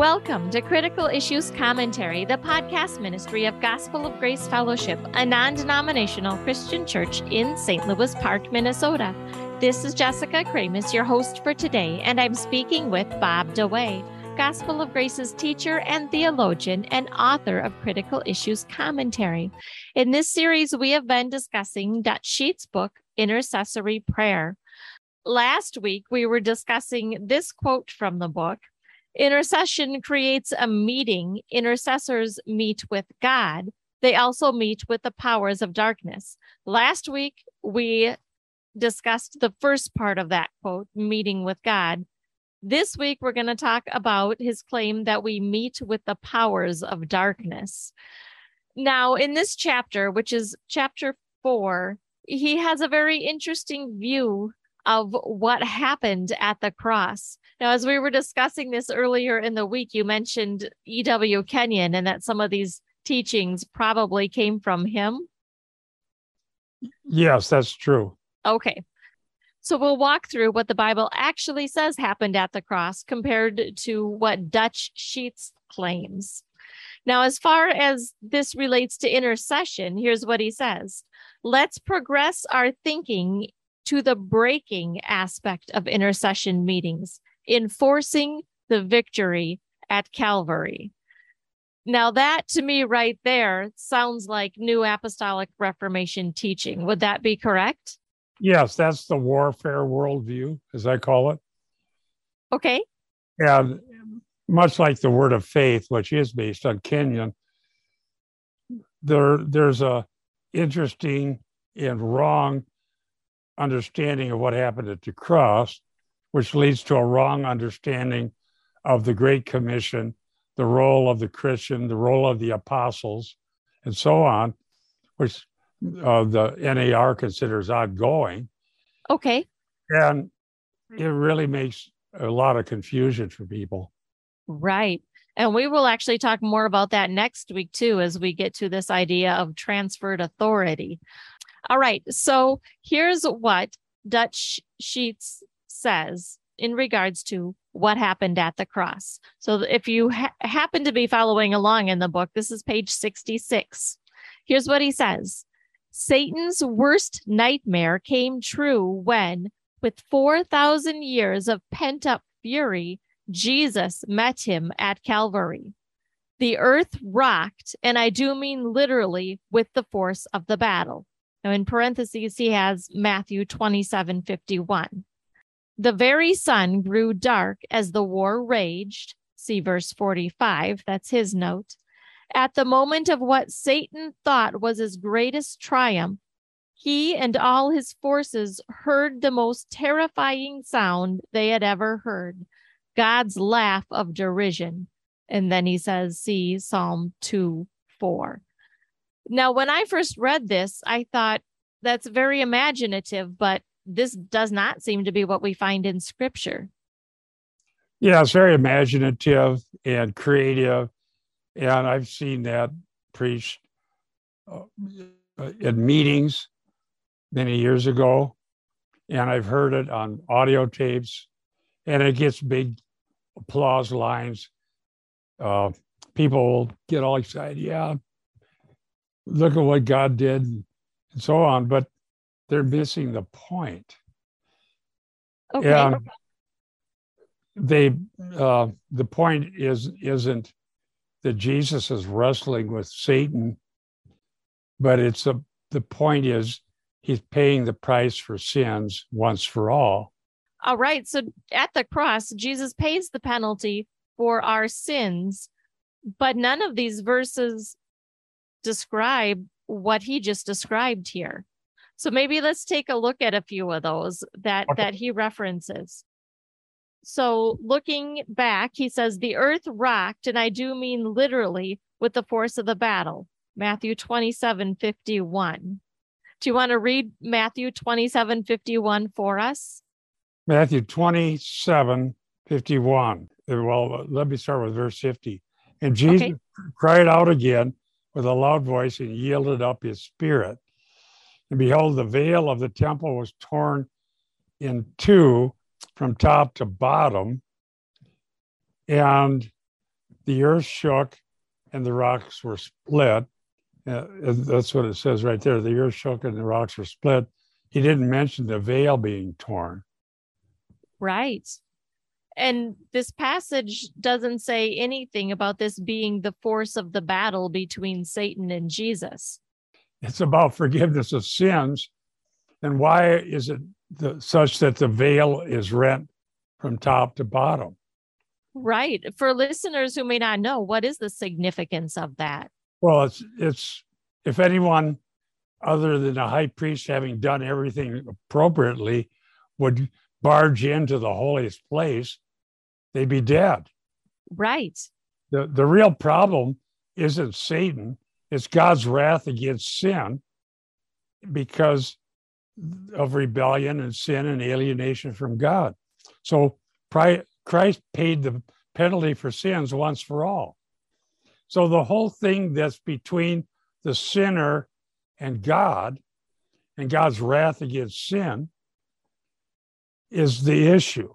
Welcome to Critical Issues Commentary, the podcast ministry of Gospel of Grace Fellowship, a non denominational Christian church in St. Louis Park, Minnesota. This is Jessica Kramasz, your host for today, and I'm speaking with Bob DeWaay, Gospel of Grace's teacher and theologian and author of Critical Issues Commentary. In this series, we have been discussing Dutch Sheets' book, Intercessory Prayer. Last week, we were discussing this quote from the book Intercession creates a meeting. Intercessors meet with God. They also meet with the powers of darkness. Last week, we discussed the first part of that quote, meeting with God. This week, we're going to talk about his claim that we meet with the powers of darkness. Now, in this chapter, which is chapter four, he has a very interesting view of what happened at the cross. Now, as we were discussing this earlier in the week, you mentioned E.W. Kenyon and that some of these teachings probably came from him. Yes, that's true. Okay. So we'll walk through what the Bible actually says happened at the cross compared to what Dutch Sheets claims. Now, as far as this relates to intercession, here's what he says Let's progress our thinking to the breaking aspect of intercession meetings, enforcing the victory at Calvary. Now, that to me right there sounds like New Apostolic Reformation teaching. Would that be correct? Yes, that's the warfare worldview, as I call it. Okay. And much like the word of faith, which is based on Kenyon, there there's a interesting and wrong understanding of what happened at the cross, which leads to a wrong understanding of the Great Commission, the role of the Christian, the role of the apostles, and so on, which uh, the NAR considers ongoing. Okay. And it really makes a lot of confusion for people. Right. And we will actually talk more about that next week, too, as we get to this idea of transferred authority. All right. So here's what Dutch Sheets says in regards to what happened at the cross. So if you ha- happen to be following along in the book, this is page 66. Here's what he says Satan's worst nightmare came true when, with 4,000 years of pent up fury, Jesus met him at Calvary. The earth rocked, and I do mean literally with the force of the battle. Now, in parentheses, he has Matthew 27 51. The very sun grew dark as the war raged. See verse 45. That's his note. At the moment of what Satan thought was his greatest triumph, he and all his forces heard the most terrifying sound they had ever heard God's laugh of derision. And then he says, see Psalm 2 4. Now, when I first read this, I thought that's very imaginative, but this does not seem to be what we find in scripture. Yeah, it's very imaginative and creative. And I've seen that preached uh, in meetings many years ago. And I've heard it on audio tapes, and it gets big applause lines. Uh, people get all excited. Yeah, look at what God did, and so on. But they're missing the point. Okay. And they, uh, the point is isn't that Jesus is wrestling with Satan, but it's a the point is he's paying the price for sins once for all. All right. So at the cross, Jesus pays the penalty for our sins, but none of these verses describe what he just described here. So maybe let's take a look at a few of those that okay. that he references. So looking back, he says the earth rocked, and I do mean literally with the force of the battle. Matthew 27, 51. Do you want to read Matthew 27, 51 for us? Matthew 27, 51. Well, let me start with verse 50. And Jesus okay. cried out again with a loud voice and yielded up his spirit. And behold, the veil of the temple was torn in two from top to bottom. And the earth shook and the rocks were split. Uh, that's what it says right there. The earth shook and the rocks were split. He didn't mention the veil being torn. Right. And this passage doesn't say anything about this being the force of the battle between Satan and Jesus. It's about forgiveness of sins. And why is it the, such that the veil is rent from top to bottom? Right. For listeners who may not know, what is the significance of that? Well, it's it's if anyone other than the high priest having done everything appropriately would barge into the holiest place, they'd be dead. Right. The the real problem isn't Satan, it's God's wrath against sin because of rebellion and sin and alienation from God. So Christ paid the penalty for sins once for all. So the whole thing that's between the sinner and God and God's wrath against sin is the issue,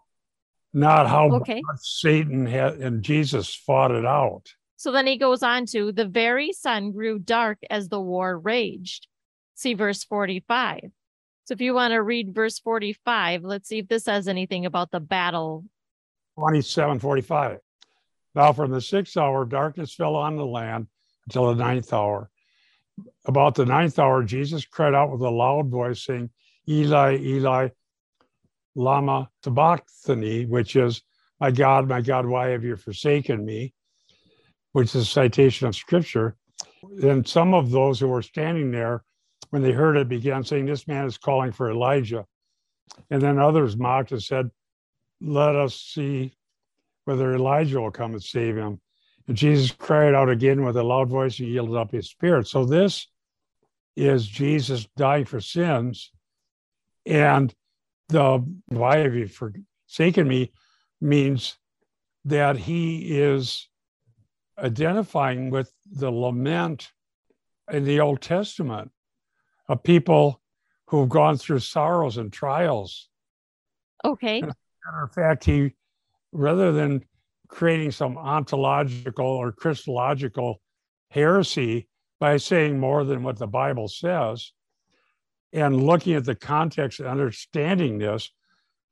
not how okay. Satan had, and Jesus fought it out. So then he goes on to the very sun grew dark as the war raged. See verse 45. So if you want to read verse 45, let's see if this says anything about the battle. 2745. Now from the sixth hour, darkness fell on the land until the ninth hour. About the ninth hour, Jesus cried out with a loud voice, saying, Eli, Eli, Lama Sabachthani, which is, My God, my God, why have you forsaken me? Which is a citation of scripture. And some of those who were standing there, when they heard it, began saying, This man is calling for Elijah. And then others mocked and said, Let us see whether Elijah will come and save him. And Jesus cried out again with a loud voice and yielded up his spirit. So this is Jesus dying for sins. And the why have you forsaken me means that he is identifying with the lament in the Old Testament of people who've gone through sorrows and trials. Okay. matter of fact, he rather than creating some ontological or Christological heresy by saying more than what the Bible says and looking at the context and understanding this,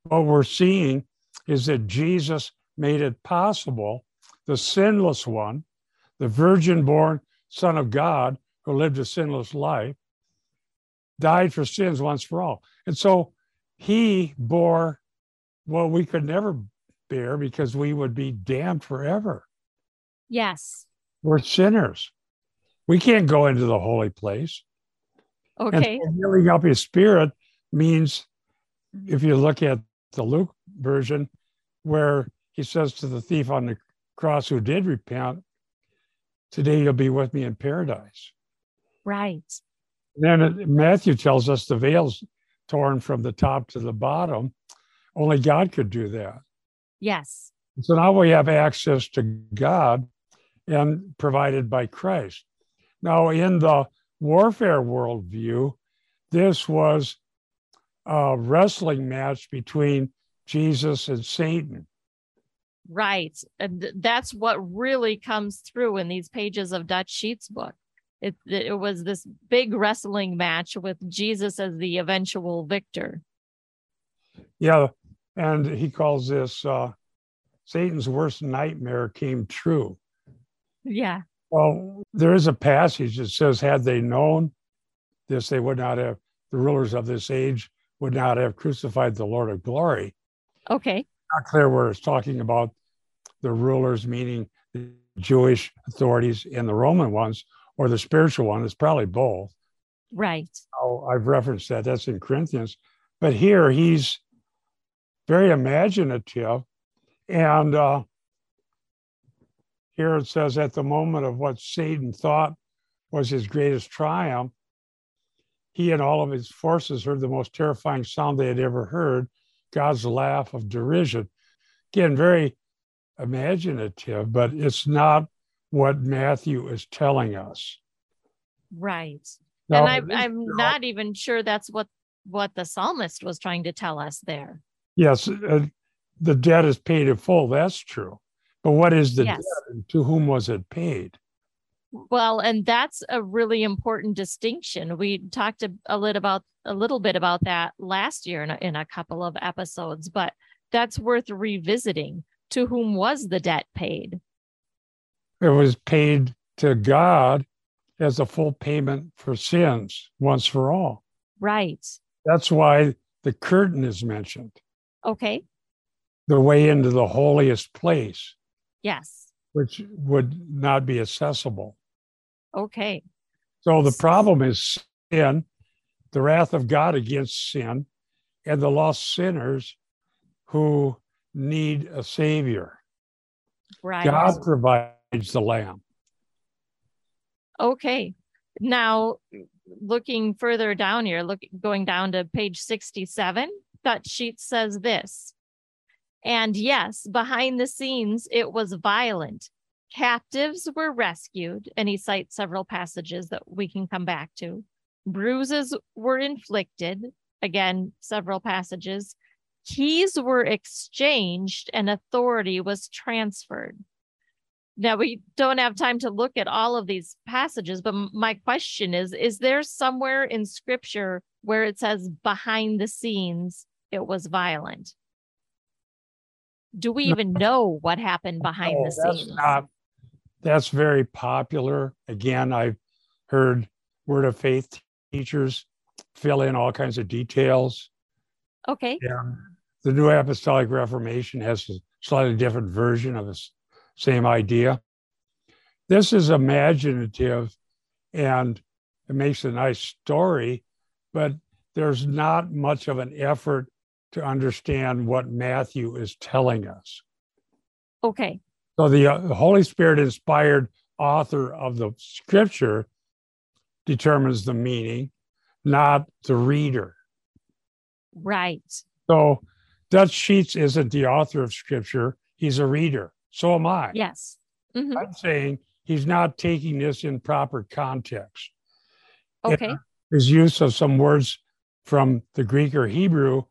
what we're seeing is that Jesus made it possible, the sinless one, the virgin born Son of God who lived a sinless life, died for sins once for all. And so he bore what we could never bear because we would be damned forever. Yes. We're sinners. We can't go into the holy place. Okay. And up his spirit means, mm-hmm. if you look at the Luke version, where he says to the thief on the cross who did repent, Today you'll be with me in paradise. Right. Then Matthew tells us the veil's torn from the top to the bottom. Only God could do that. Yes. So now we have access to God and provided by Christ. Now, in the warfare worldview, this was a wrestling match between Jesus and Satan. Right. And that's what really comes through in these pages of Dutch Sheets book. It, it was this big wrestling match with Jesus as the eventual victor. Yeah. And he calls this uh, Satan's worst nightmare came true. Yeah. Well, there is a passage that says, had they known this, they would not have, the rulers of this age would not have crucified the Lord of glory. Okay. Not clear where it's talking about the rulers, meaning the Jewish authorities and the Roman ones, or the spiritual one. It's probably both. Right. Oh, I've referenced that. That's in Corinthians. But here he's very imaginative and uh, here it says, at the moment of what Satan thought was his greatest triumph, he and all of his forces heard the most terrifying sound they had ever heard God's laugh of derision. Again, very imaginative, but it's not what Matthew is telling us. Right. Now, and I'm, I'm not even sure that's what, what the psalmist was trying to tell us there. Yes. Uh, the debt is paid in full. That's true. But what is the Yes. debt and to whom was it paid? Well, and that's a really important distinction. We talked a, a little about a little bit about that last year in a, in a couple of episodes, but that's worth revisiting. To whom was the debt paid? It was paid to God as a full payment for sins once for all. Right. That's why the curtain is mentioned, Okay. the way into the holiest place, Yes. which would not be accessible. Okay. So the problem is sin, the wrath of God against sin, and the lost sinners who need a savior. Right. God provides the lamb. Okay. Now, looking further down here, look going down to page 67, Dutch Sheets says this. And yes, behind the scenes, it was violent. Captives were rescued, and he cites several passages that we can come back to. Bruises were inflicted, again, several passages. Keys were exchanged, and authority was transferred. Now, we don't have time to look at all of these passages, but my question is Is there somewhere in scripture where it says behind the scenes it was violent? Do we even know what happened behind No, the that's scenes? not that's very popular. Again, I've heard word of faith teachers fill in all kinds of details. okay. And the New Apostolic Reformation has a slightly different version of this same idea. This is imaginative and it makes a nice story, but there's not much of an effort to understand what Matthew is telling us. Okay. So the uh, Holy Spirit inspired author of the scripture determines the meaning, not the reader. Right. So Dutch Sheets isn't the author of scripture, he's a reader. So am I. Yes. Mhm. I'm saying he's not taking this in proper context. Okay. His use of some words from the Greek or Hebrew,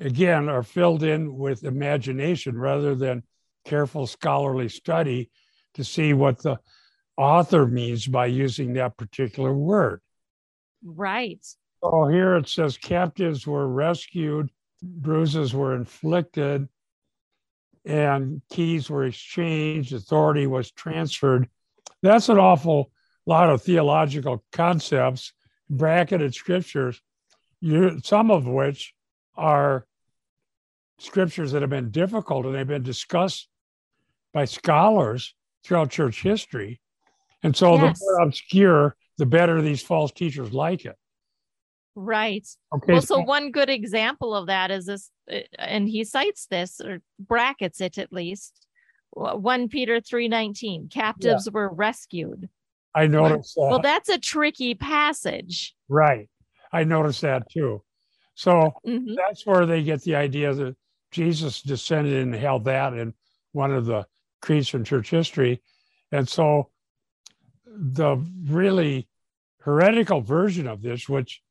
again, are filled in with imagination rather than careful scholarly study to see what the author means by using that particular word. Right. So here it says captives were rescued, bruises were inflicted, and keys were exchanged, authority was transferred. That's an awful lot of theological concepts, bracketed scriptures, you, some of which are scriptures that have been difficult and they've been discussed by scholars throughout church history. And so Yes. the more obscure, the better these false teachers like it. Right. Okay. Well, so one good example of that is this, uh, and he cites this or brackets it at least. 1 Peter 3:19 captives were rescued. I noticed that. Well, that's a tricky passage. right. I noticed that too. So Mhm. that's where they get the idea that Jesus descended and held that in one of the creeds from church history. And so the really heretical version of this, which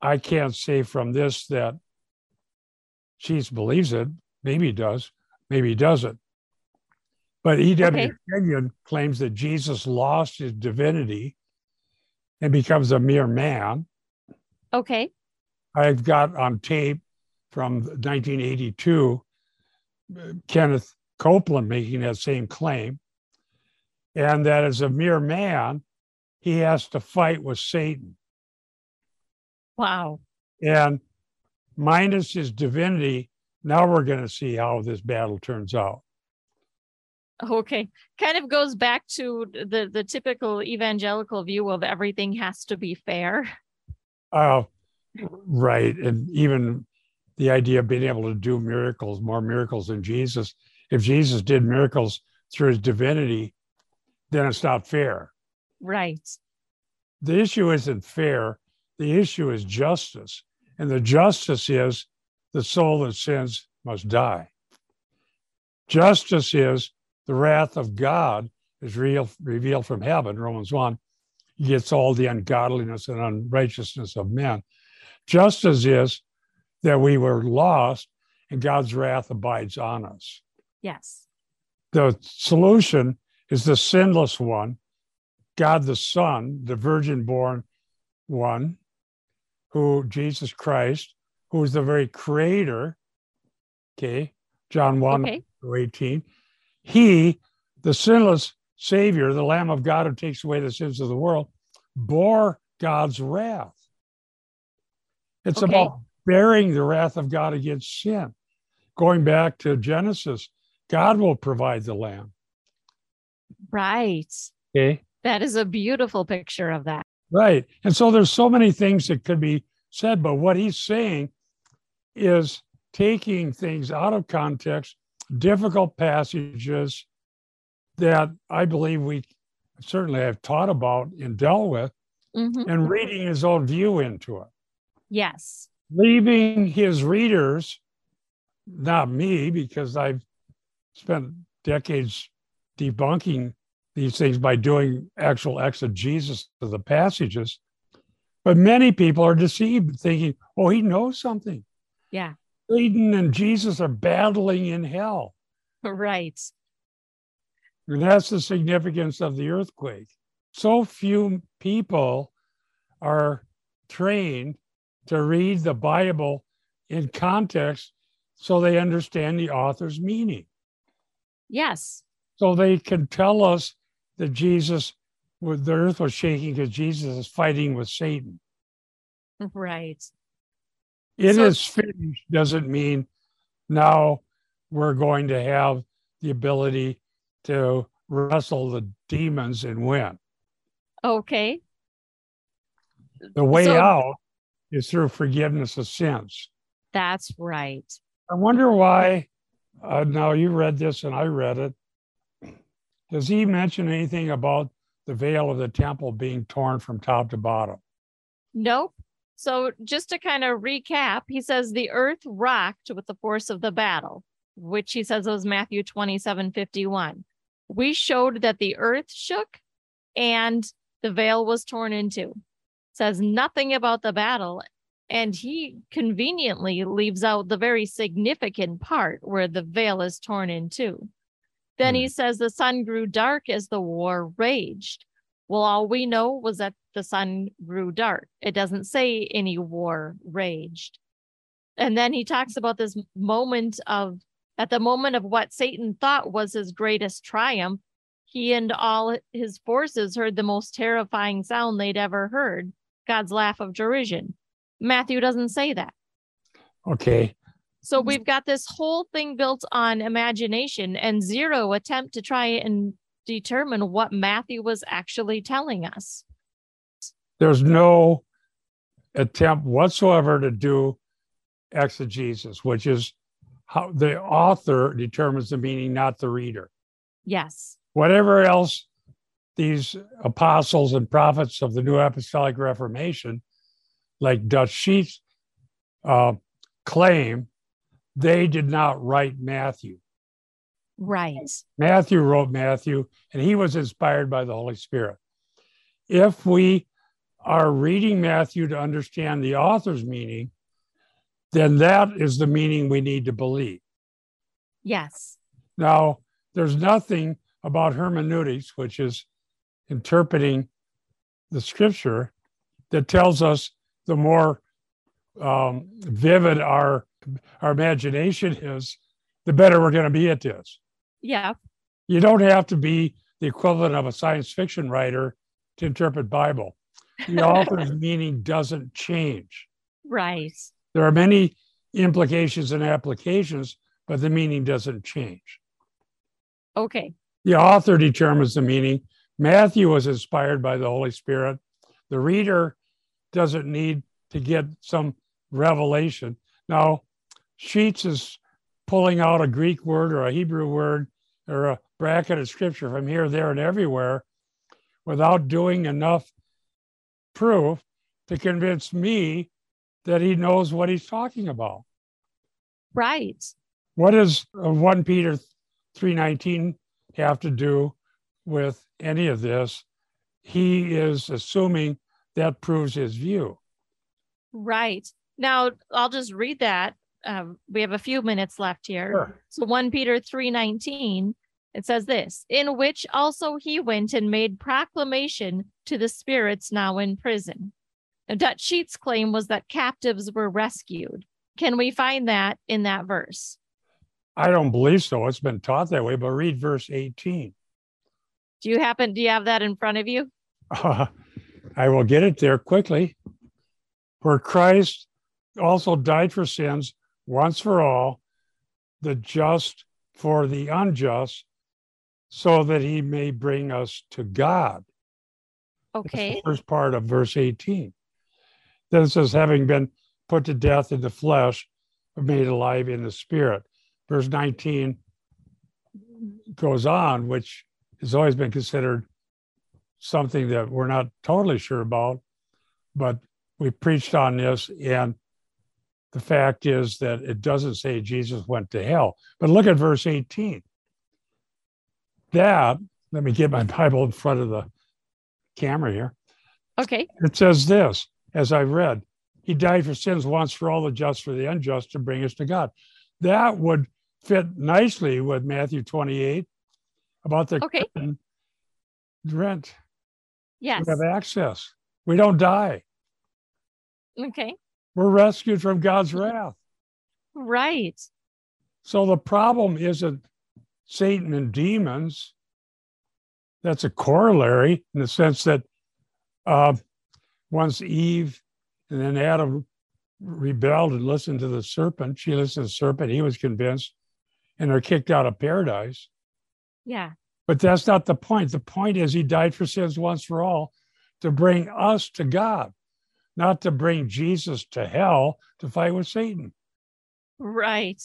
I can't say from this that Jesus believes it, maybe he does, maybe he doesn't. But E.W. Okay. Kenyon claims that Jesus lost his divinity and becomes a mere man. Okay. I've got on tape from 1982 uh, Kenneth Copeland making that same claim. And that as a mere man, he has to fight with Satan. Wow. And minus his divinity, now we're going to see how this battle turns out. Okay. Kind of goes back to the the typical evangelical view of everything has to be fair. Uh, right. And even the idea of being able to do miracles, more miracles than Jesus. If Jesus did miracles through his divinity, then it's not fair. Right. The issue isn't fair. The issue is justice. And the justice is the soul that sins must die. Justice is the wrath of God is real, revealed from heaven, Romans 1. He gets all the ungodliness and unrighteousness of men. Justice is that we were lost and God's wrath abides on us. Yes. the solution is the sinless one, God the Son, the virgin born one, who Jesus Christ, who is the very creator. Okay, John 1 Okay. 18. He, the sinless Savior, the Lamb of God who takes away the sins of the world, bore God's wrath. It's Okay. about bearing the wrath of God against sin. Going back to Genesis, God will provide the lamb. Right. Okay. That is a beautiful picture of that. Right. And so there's so many things that could be said, but what he's saying is taking things out of context, difficult passages that I believe we certainly have taught about and dealt with, Mhm. and reading his own view into it. Yes. leaving his readers, not me, because I've spent decades debunking these things by doing actual exegesis of the passages. But many people are deceived, thinking, oh, he knows something. Yeah. Satan and Jesus are battling in hell. Right. And that's the significance of the earthquake. So few people are trained to read the Bible in context so they understand the author's meaning. Yes. So they can tell us that Jesus, the earth was shaking because Jesus is fighting with Satan. Right. It is So- finished doesn't mean now we're going to have the ability to wrestle the demons and win. Okay. The way So- out is through forgiveness of sins. That's right. I wonder why. Uh, now you read this and I read it. Does he mention anything about the veil of the temple being torn from top to bottom? Nope. So just to kind of recap, he says the earth rocked with the force of the battle, which he says was Matthew 27 51. We showed that the earth shook and the veil was torn into. Says nothing about the battle. And he conveniently leaves out the very significant part where the veil is torn in two. Then he hmm. says the sun grew dark as the war raged. Well, all we know was that the sun grew dark. It doesn't say any war raged. And then he talks about this moment of, at the moment of what Satan thought was his greatest triumph, he and all his forces heard the most terrifying sound they'd ever heard God's laugh of derision. Matthew doesn't say that. Okay. So we've got this whole thing built on imagination and zero attempt to try and determine what Matthew was actually telling us. There's no attempt whatsoever to do exegesis, which is how the author determines the meaning, not the reader. Yes. whatever else these apostles and prophets of the New Apostolic Reformation, like Dutch Sheets, uh, claim, they did not write Matthew. Right. Matthew wrote Matthew, and he was inspired by the Holy Spirit. If we are reading Matthew to understand the author's meaning, then that is the meaning we need to believe. Yes. Now, there's nothing about hermeneutics, which is interpreting the scripture, that tells us the more um, vivid our our imagination is, the better we're going to be at this. Yeah. You don't have to be the equivalent of a science fiction writer to interpret Bible. The author's meaning doesn't change. Right. There are many implications and applications, but the meaning doesn't change. Okay. The author determines the meaning. Matthew was inspired by the Holy Spirit. The reader doesn't need to get some revelation. Now, Sheets is pulling out a Greek word or a Hebrew word or a bracket of scripture from here, there, and everywhere without doing enough proof to convince me that he knows what he's talking about. Right. What does uh, 1 Peter 3:19 have to do with any of this? He is assuming that proves his view. Right. Now I'll just read that. Um, we have a few minutes left here. Sure. So 1 Peter 3:19 It says this, in which also he went and made proclamation to the spirits now in prison. Now, Dutch Sheet's claim was that captives were rescued. Can we find that in that verse? I don't believe so. It's been taught that way, but read verse 18. Do you happen, do you have that in front of you? Uh, I will get it there quickly. Where Christ also died for sins once for all, the just for the unjust, so that he may bring us to God. Okay. first part of verse 18. Then it says, having been put to death in the flesh, made alive in the spirit. Verse 19 goes on, which has always been considered something that we're not totally sure about, but we preached on this. And the fact is that it doesn't say Jesus went to hell. But look at verse 18. That, let me get my Bible in front of the camera here. Okay. It says this, as I read, he died for sins once for all, the just for the unjust, to bring us to God. That would fit nicely with Matthew 28 about the Okay. rent. Yes. We have access. We don't die. Okay. We're rescued from God's wrath. Right. So the problem isn't Satan and demons. That's a corollary in the sense that uh, once Eve and then Adam rebelled and listened to the serpent, she listened to the serpent, he was convinced, and they're kicked out of paradise. Yeah. But that's not the point. The point is he died for sins once for all to bring us to God, not to bring Jesus to hell to fight with Satan. Right.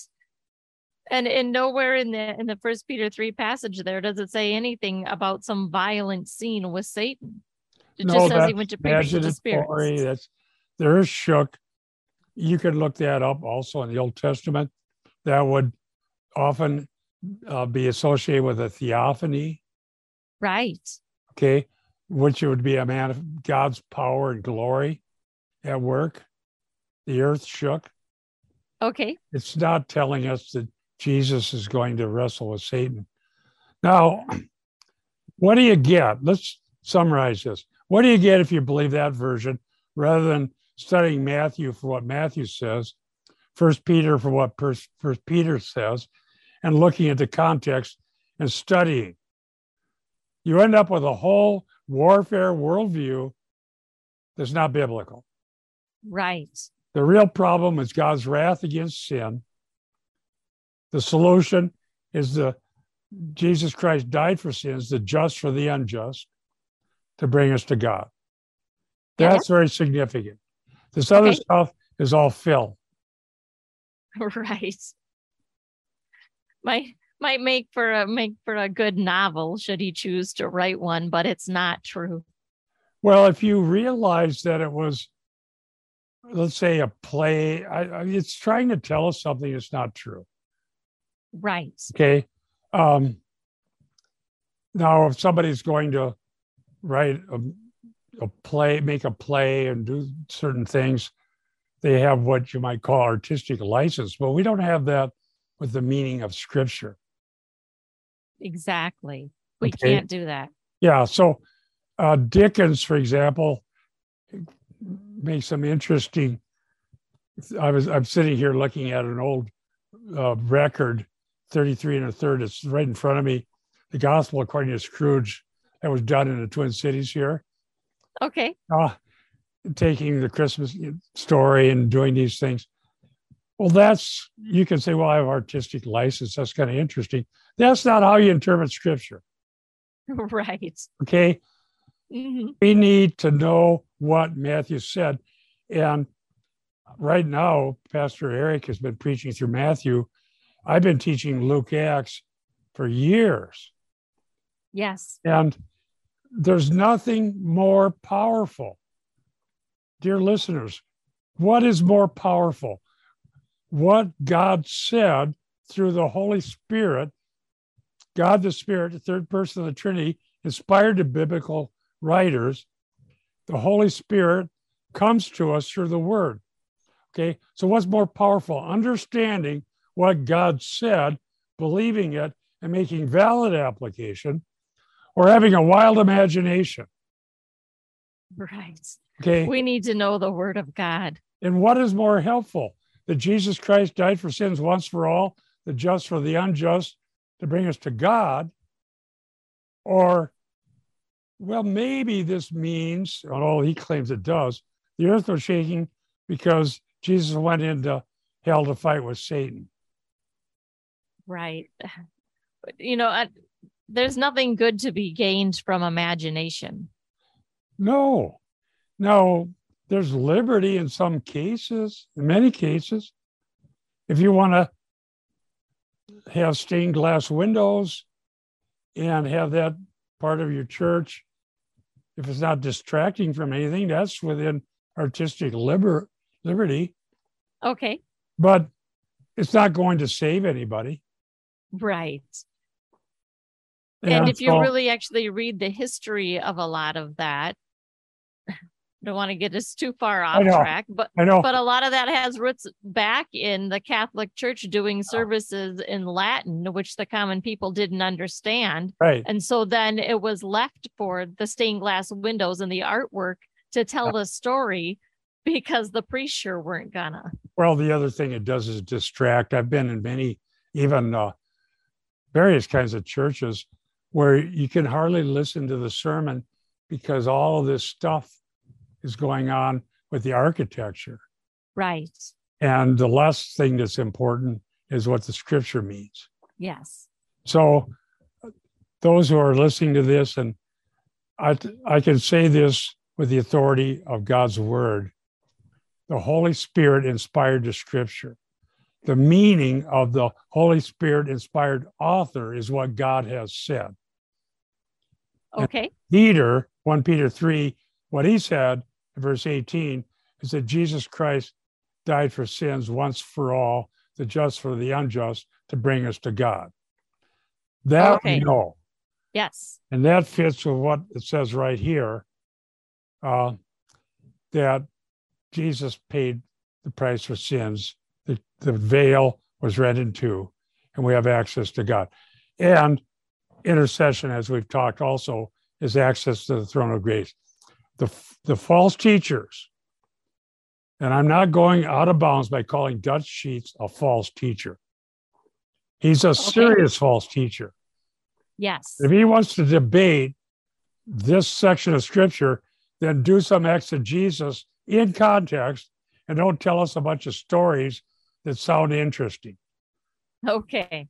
And and nowhere in the in the first Peter 3 passage there does it say anything about some violent scene with Satan. It just says he went to preach to the spirits. That's there is shook. You could look that up also in the Old Testament. That would often uh, be associated with a theophany, Right. okay, which it would be a man of God's power and glory at work. The earth shook. Okay. It's not telling us that Jesus is going to wrestle with Satan. Now, what do you get? Let's summarize this. What do you get if you believe that version rather than studying Matthew for what Matthew says, First Peter for what First Peter says, and looking at the context and studying? You end up with a whole warfare worldview that's not biblical. Right. The real problem is God's wrath against sin. The solution is the Jesus Christ died for sins, the just for the unjust, to bring us to God. Yeah. That's very significant. This other Okay. stuff is all fill. Right. Might might make for a make for a good novel should he choose to write one, but it's not true. Well, if you realize that it was, let's say, a play, I, I, it's trying to tell us something that's not true. Right. Okay. Um, now, if somebody's going to write a, a play, make a play, and do certain things, they have what you might call artistic license, but we don't have that with the meaning of scripture. Exactly. We Okay. can't do that. Yeah. So uh, Dickens, for example, makes some interesting. I was I'm sitting here looking at an old uh, record, 33 and a third. It's right in front of me. The Gospel according to Scrooge that was done in the Twin Cities here. Okay. Uh, taking the Christmas story and doing these things. Well, that's you can say, well, I have artistic license. That's kind of interesting. That's not how you interpret Scripture. Right. Okay. hmm we need to know what Matthew said. And right now, Pastor Eric has been preaching through Matthew. I've been teaching Luke Acts for years. Yes. And there's nothing more powerful. Dear listeners, what is more powerful? What God said through the Holy Spirit, God the Spirit, the third person of the Trinity, inspired the biblical writers. The Holy Spirit comes to us through the Word. Okay, so what's more powerful? Understanding what God said, believing it, and making valid application or having a wild imagination. Right. Okay. We need to know the word of God. And what is more helpful? That Jesus Christ died for sins once for all, the just for the unjust, to bring us to God? Or, well, maybe this means, although he claims it does, the earth was shaking because Jesus went into hell to fight with Satan. Right. You know, I, there's nothing good to be gained from imagination. No, no, there's liberty in some cases, in many cases. If you want to have stained glass windows and have that part of your church, if it's not distracting from anything, that's within artistic liber- liberty. Okay. But it's not going to save anybody. Right. And, and if you so, really actually read the history of a lot of that, don't want to get us too far off track, but I know. but a lot of that has roots back in the Catholic Church doing services in Latin, which the common people didn't understand. Right. And so then it was left for the stained glass windows and the artwork to tell the story because the priests sure weren't gonna. Well, the other thing it does is distract. I've been in many, even uh, various kinds of churches where you can hardly listen to the sermon because all of this stuff is going on with the architecture. Right. And the last thing that's important is what the scripture means. Yes. So those who are listening to this, and I, I can say this with the authority of God's word, the Holy Spirit inspired the scripture. The meaning of the Holy Spirit inspired author is what God has said. Okay. And Peter, 1 Peter 3, what he said verse 18 is that Jesus Christ died for sins once for all, the just for the unjust, to bring us to God. That okay. we know. Yes. And that fits with what it says right here uh, that Jesus paid the price for sins. The, the veil was rent in two, and we have access to God. And intercession, as we've talked also, is access to the throne of grace the, the false teachers, and I'm not going out of bounds by calling Dutch Sheets a false teacher. He's a okay. serious false teacher. Yes. If he wants to debate this section of scripture, then do some exegesis in context and don't tell us a bunch of stories that sound interesting. Okay.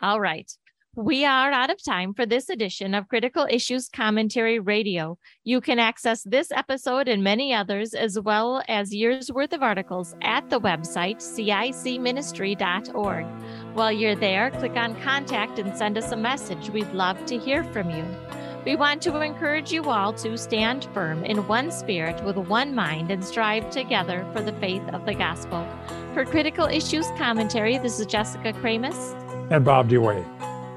All right. We are out of time for this edition of Critical Issues Commentary Radio. You can access this episode and many others, as well as years worth of articles, at the website cicministry.org. While you're there, click on Contact and send us a message. We'd love to hear from you. We want to encourage you all to stand firm in one spirit with one mind and strive together for the faith of the gospel. For Critical Issues Commentary, this is Jessica Kramasz and Bob DeWaay.